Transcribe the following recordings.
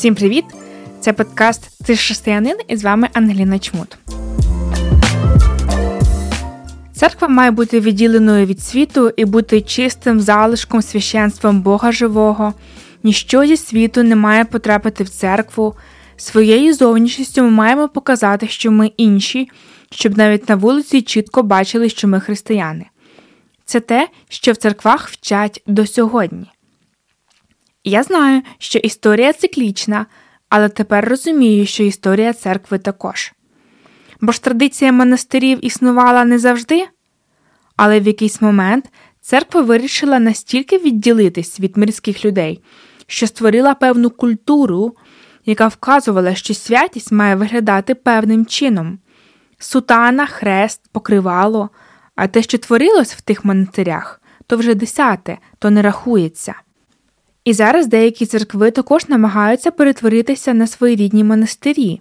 Всім привіт! Це подкаст Ти ж християнин і з вами Ангеліна Чмут. Церква має бути відділеною від світу і бути чистим залишком священством Бога Живого. Ніщо зі світу не має потрапити в церкву. Своєю зовнішністю ми маємо показати, що ми інші, щоб навіть на вулиці чітко бачили, що ми християни. Це те, що в церквах вчать до сьогодні. Я знаю, що історія циклічна, але тепер розумію, що історія церкви також. Бо ж традиція монастирів існувала не завжди, але в якийсь момент церква вирішила настільки відділитись від мирських людей, що створила певну культуру, яка вказувала, що святість має виглядати певним чином сутана, хрест, покривало, а те, що творилось в тих монастирях, то вже десяте, то не рахується. І зараз деякі церкви також намагаються перетворитися на свої рідні монастирі,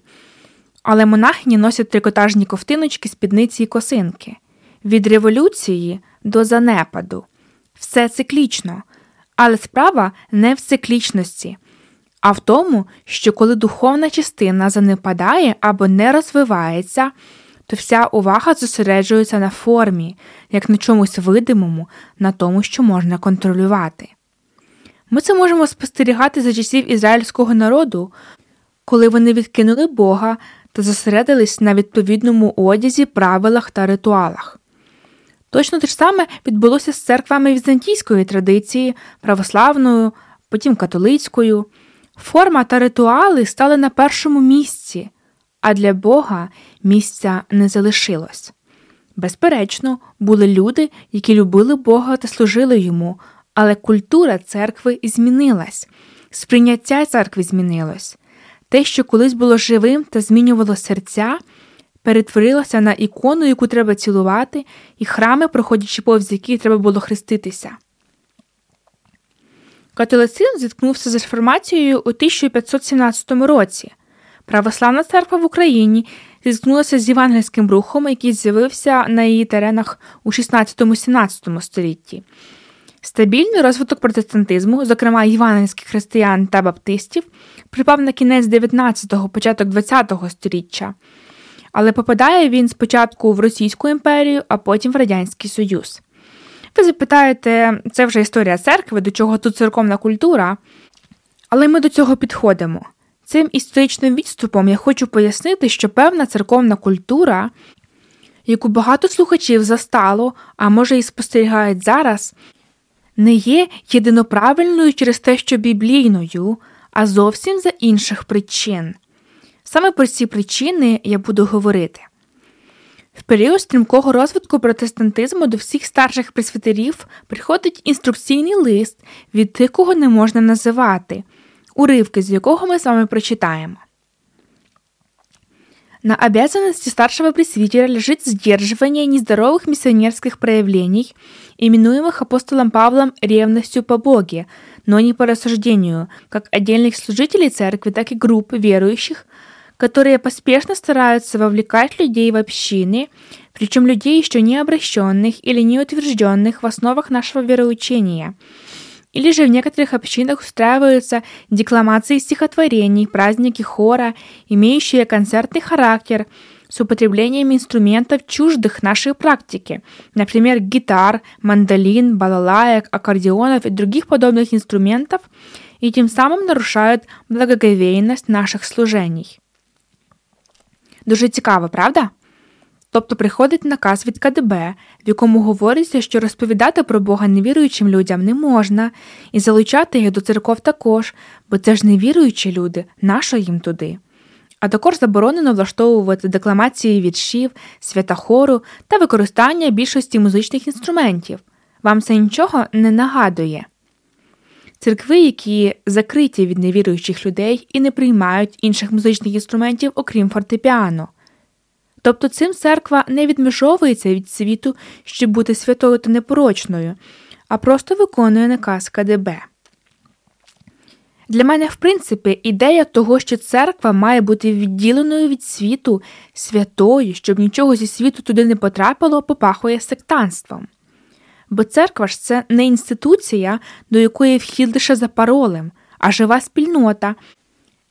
але монахині носять трикотажні ковтиночки, спідниці і косинки. Від революції до занепаду. Все циклічно, але справа не в циклічності, а в тому, що коли духовна частина занепадає або не розвивається, то вся увага зосереджується на формі, як на чомусь видимому, на тому, що можна контролювати. Ми це можемо спостерігати за часів ізраїльського народу, коли вони відкинули Бога та зосередились на відповідному одязі, правилах та ритуалах. Точно те ж саме відбулося з церквами візантійської традиції, православною, потім католицькою. Форма та ритуали стали на першому місці, а для Бога місця не залишилось. Безперечно, були люди, які любили Бога та служили йому, але культура церкви змінилась, сприйняття церкви змінилось. Те, що колись було живим та змінювало серця, перетворилося на ікону, яку треба цілувати, і храми, проходячи повз які треба було хреститися. Католицизм зіткнувся з реформацією у 1517 році. Православна церква в Україні зіткнулася з євангельським рухом, який з'явився на її теренах у 16-17 столітті. Стабільний розвиток протестантизму, зокрема євангельських християн та баптистів, припав на кінець 19-го, початок 20-го століття, але попадає він спочатку в Російську імперію, а потім в Радянський Союз. Ви запитаєте, це вже історія церкви, до чого тут церковна культура, але ми до цього підходимо. Цим історичним відступом я хочу пояснити, що певна церковна культура, яку багато слухачів застало, а може і спостерігають зараз, не є єдиноправильною через те, що біблійною, а зовсім за інших причин. Саме про ці причини я буду говорити. В період стрімкого розвитку протестантизму до всіх старших пресвітерів приходить інструкційний лист від тих, кого не можна називати, уривки з якого ми з вами прочитаємо. На обязанности старшего пресвитера лежит сдерживание нездоровых миссионерских проявлений, именуемых апостолом Павлом ревностью по Боге, но не по рассуждению, как отдельных служителей церкви, так и групп верующих, которые поспешно стараются вовлекать людей в общины, причем людей еще не обращенных или не утвержденных в основах нашего вероучения – или же в некоторых общинах устраиваются декламации стихотворений, праздники хора, имеющие концертный характер, с употреблением инструментов чуждых нашей практике, например, гитар, мандолин, балалаек, аккордеонов и других подобных инструментов, и тем самым нарушают благоговейность наших служений. Дуже цікаво, правда? Тобто приходить наказ від КДБ, в якому говориться, що розповідати про Бога невіруючим людям не можна, і залучати їх до церков також, бо це ж невіруючі люди, нащо їм туди. А також заборонено влаштовувати декламації віршів, святахору та використання більшості музичних інструментів. Вам це нічого не нагадує. Церкви, які закриті від невіруючих людей і не приймають інших музичних інструментів, окрім фортепіано. Тобто цим церква не відмежовується від світу, щоб бути святою та непорочною, а просто виконує наказ КДБ. Для мене, в принципі, ідея того, що церква має бути відділеною від світу, святою, щоб нічого зі світу туди не потрапило, попахує сектанством. Бо церква ж це не інституція, до якої вхід лише за паролем, а жива спільнота,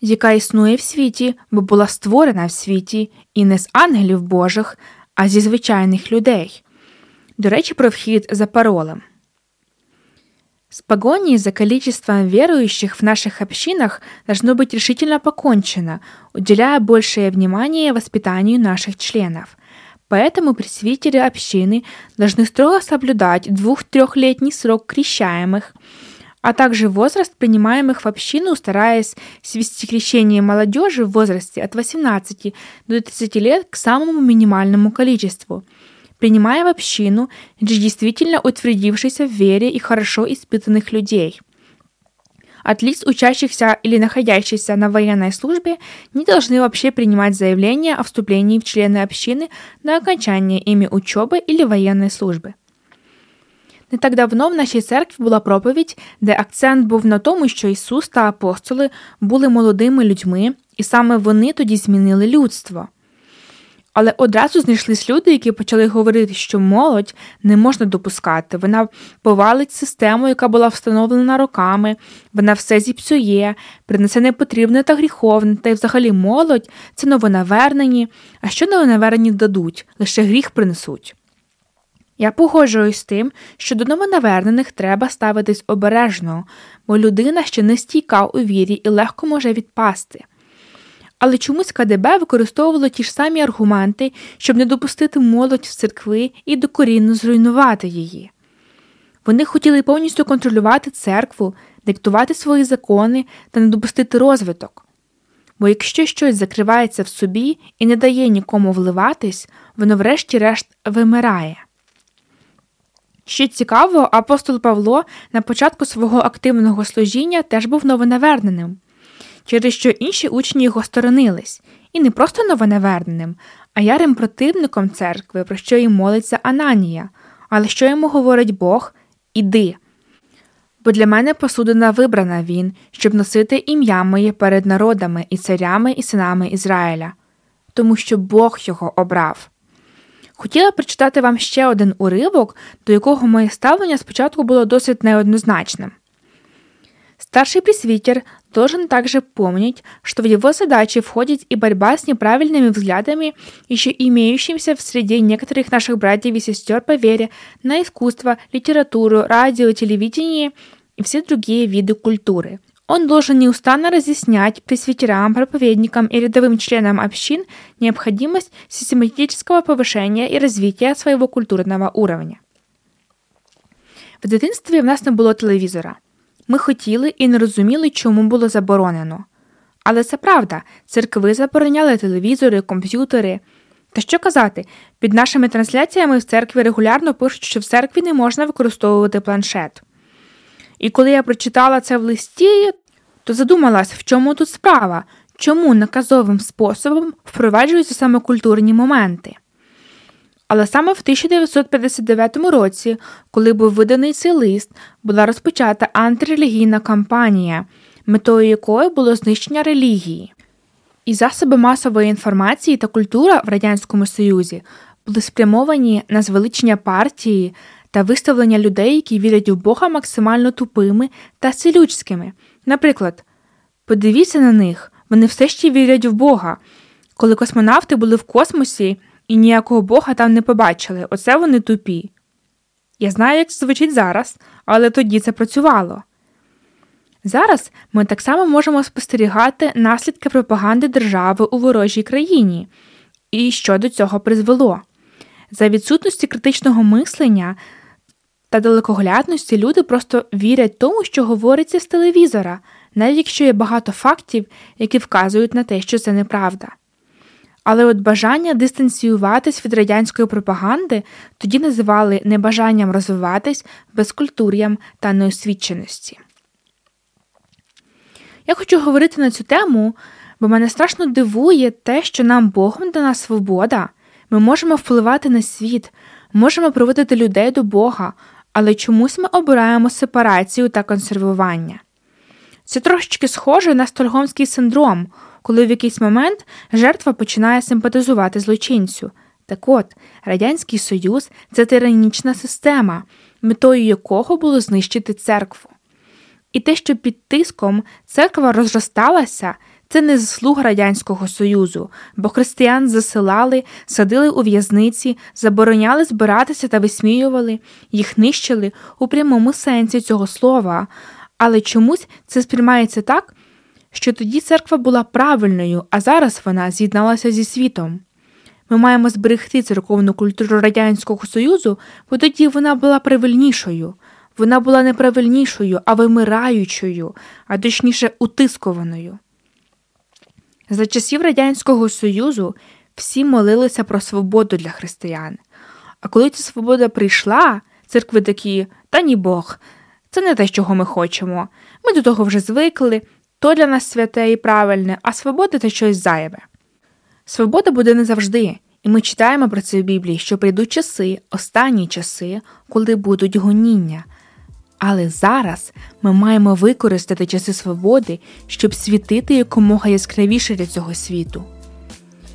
яка існує в світі, бо була створена в світі і не з ангелів Божих, а зі звичайних людей. До речі, про вхід за паролем. С погоней за количеством верующих в наших общинах должно быть решительно покончено, уделяя большее внимание воспитанию наших членов. Поэтому пресвитеры общины должны строго соблюдать двух-трехлетний срок крещаемых, а также возраст принимаемых в общину, стараясь свести крещение молодежи в возрасте от 18 до 30 лет к самому минимальному количеству – принимая в общину действительно утвердившихся в вере и хорошо испытанных людей. От лиц, учащихся или находящихся на военной службе, не должны вообще принимать заявления о вступлении в члены общины на окончание ими учоби или воєнної служби. Не так давно в нашій церкві була проповідь, де акцент був на тому, що Ісус та апостоли були молодими людьми, і саме вони тоді змінили людство. Але одразу знайшлись люди, які почали говорити, що молодь не можна допускати. Вона повалить систему, яка була встановлена роками, вона все зіпсує, принесе непотрібне та гріховне, та й взагалі молодь це новонавернені. А що новонавернені дадуть, лише гріх принесуть. Я погоджуюсь з тим, що до новонавернених треба ставитись обережно, бо людина ще не стійка у вірі і легко може відпасти. Але чомусь КДБ використовувало ті ж самі аргументи, щоб не допустити молодь в церкви і докорінно зруйнувати її. Вони хотіли повністю контролювати церкву, диктувати свої закони та не допустити розвиток. Бо якщо щось закривається в собі і не дає нікому вливатись, воно врешті-решт вимирає. Що цікаво, апостол Павло на початку свого активного служіння теж був новонаверненим через що інші учні його сторонились, і не просто новонаверненим, а ярим противником церкви, про що їм молиться Ананія. Але що йому говорить Бог іди. Бо для мене посудина вибрана він, щоб носити ім'я моє перед народами і царями і синами Ізраїля, тому що Бог його обрав. Хотіла прочитати вам ще один уривок, до якого моє ставлення спочатку було досить неоднозначним. Старший пресвитер должен также помнить, что в его задачи входит и борьба с неправильными взглядами, еще имеющимися в среде некоторых наших братьев и сестер по вере на искусство, литературу, радио, телевидение и все другие виды культуры. Он должен неустанно разъяснять пресвитерам, проповедникам и рядовым членам общин необходимость систематического повышения и развития своего культурного уровня. В дитинстві в нас не було телевізора. Ми хотіли і не розуміли, чому було заборонено. Але це правда, церкви забороняли телевізори, комп'ютери. Та що казати, під нашими трансляціями в церкві регулярно пишуть, що в церкві не можна використовувати планшет. І коли я прочитала це в листі, то задумалась, в чому тут справа, чому наказовим способом впроваджуються саме культурні моменти. Але саме в 1959 році, коли був виданий цей лист, була розпочата антирелігійна кампанія, метою якої було знищення релігії. І засоби масової інформації та культура в Радянському Союзі були спрямовані на звеличення партії та виставлення людей, які вірять у Бога максимально тупими та селючськими. Наприклад, подивіться на них, вони все ще вірять в Бога. Коли космонавти були в космосі і ніякого бога там не побачили, оце вони тупі. Я знаю, як це звучить зараз, але тоді це працювало. Зараз ми так само можемо спостерігати наслідки пропаганди держави у ворожій країні і що до цього призвело. За відсутності критичного мислення та далекоглядності люди просто вірять тому, що говориться з телевізора, навіть якщо є багато фактів, які вказують на те, що це неправда. Але от бажання дистанціюватись від радянської пропаганди тоді називали небажанням розвиватись безкультур'ям та неосвіченості. Я хочу говорити на цю тему, бо мене страшно дивує те, що нам Богом дана свобода. Ми можемо впливати на світ, можемо проводити людей до Бога, але чомусь ми обираємо сепарацію та консервування. Це трошечки схоже на стольгомський синдром коли в якийсь момент жертва починає симпатизувати злочинцю. Так от, Радянський Союз це тиранічна система, метою якого було знищити церкву. І те, що під тиском церква розросталася, Це не заслуга Радянського Союзу, бо християн засилали, садили у в'язниці, забороняли збиратися та висміювали, їх нищили у прямому сенсі цього слова. Але чомусь це сприймається так, що тоді церква була правильною, а зараз вона з'єдналася зі світом. Ми маємо зберегти церковну культуру Радянського Союзу, бо тоді вона була правильнішою. Вона була не правильнішою, а вимираючою, а точніше утискуваною. За часів Радянського Союзу всі молилися про свободу для християн. А коли ця свобода прийшла, церкви такі, та ні Бог, це не те, чого ми хочемо. Ми до того вже звикли, то для нас святе і правильне, а свобода це щось зайве. Свобода буде не завжди, і ми читаємо про це в Біблії, що прийдуть часи, останні часи, коли будуть гоніння. Але зараз ми маємо використати часи свободи, щоб світити якомога яскравіше для цього світу.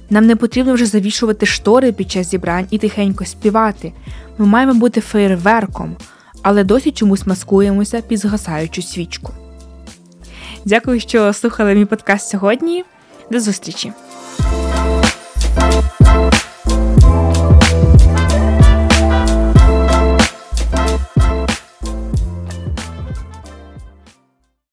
Нам не потрібно вже завішувати штори під час зібрань і тихенько співати. Ми маємо бути фейерверком, але досі чомусь маскуємося під згасаючу свічку. Дякую, що слухали мій подкаст сьогодні. До зустрічі!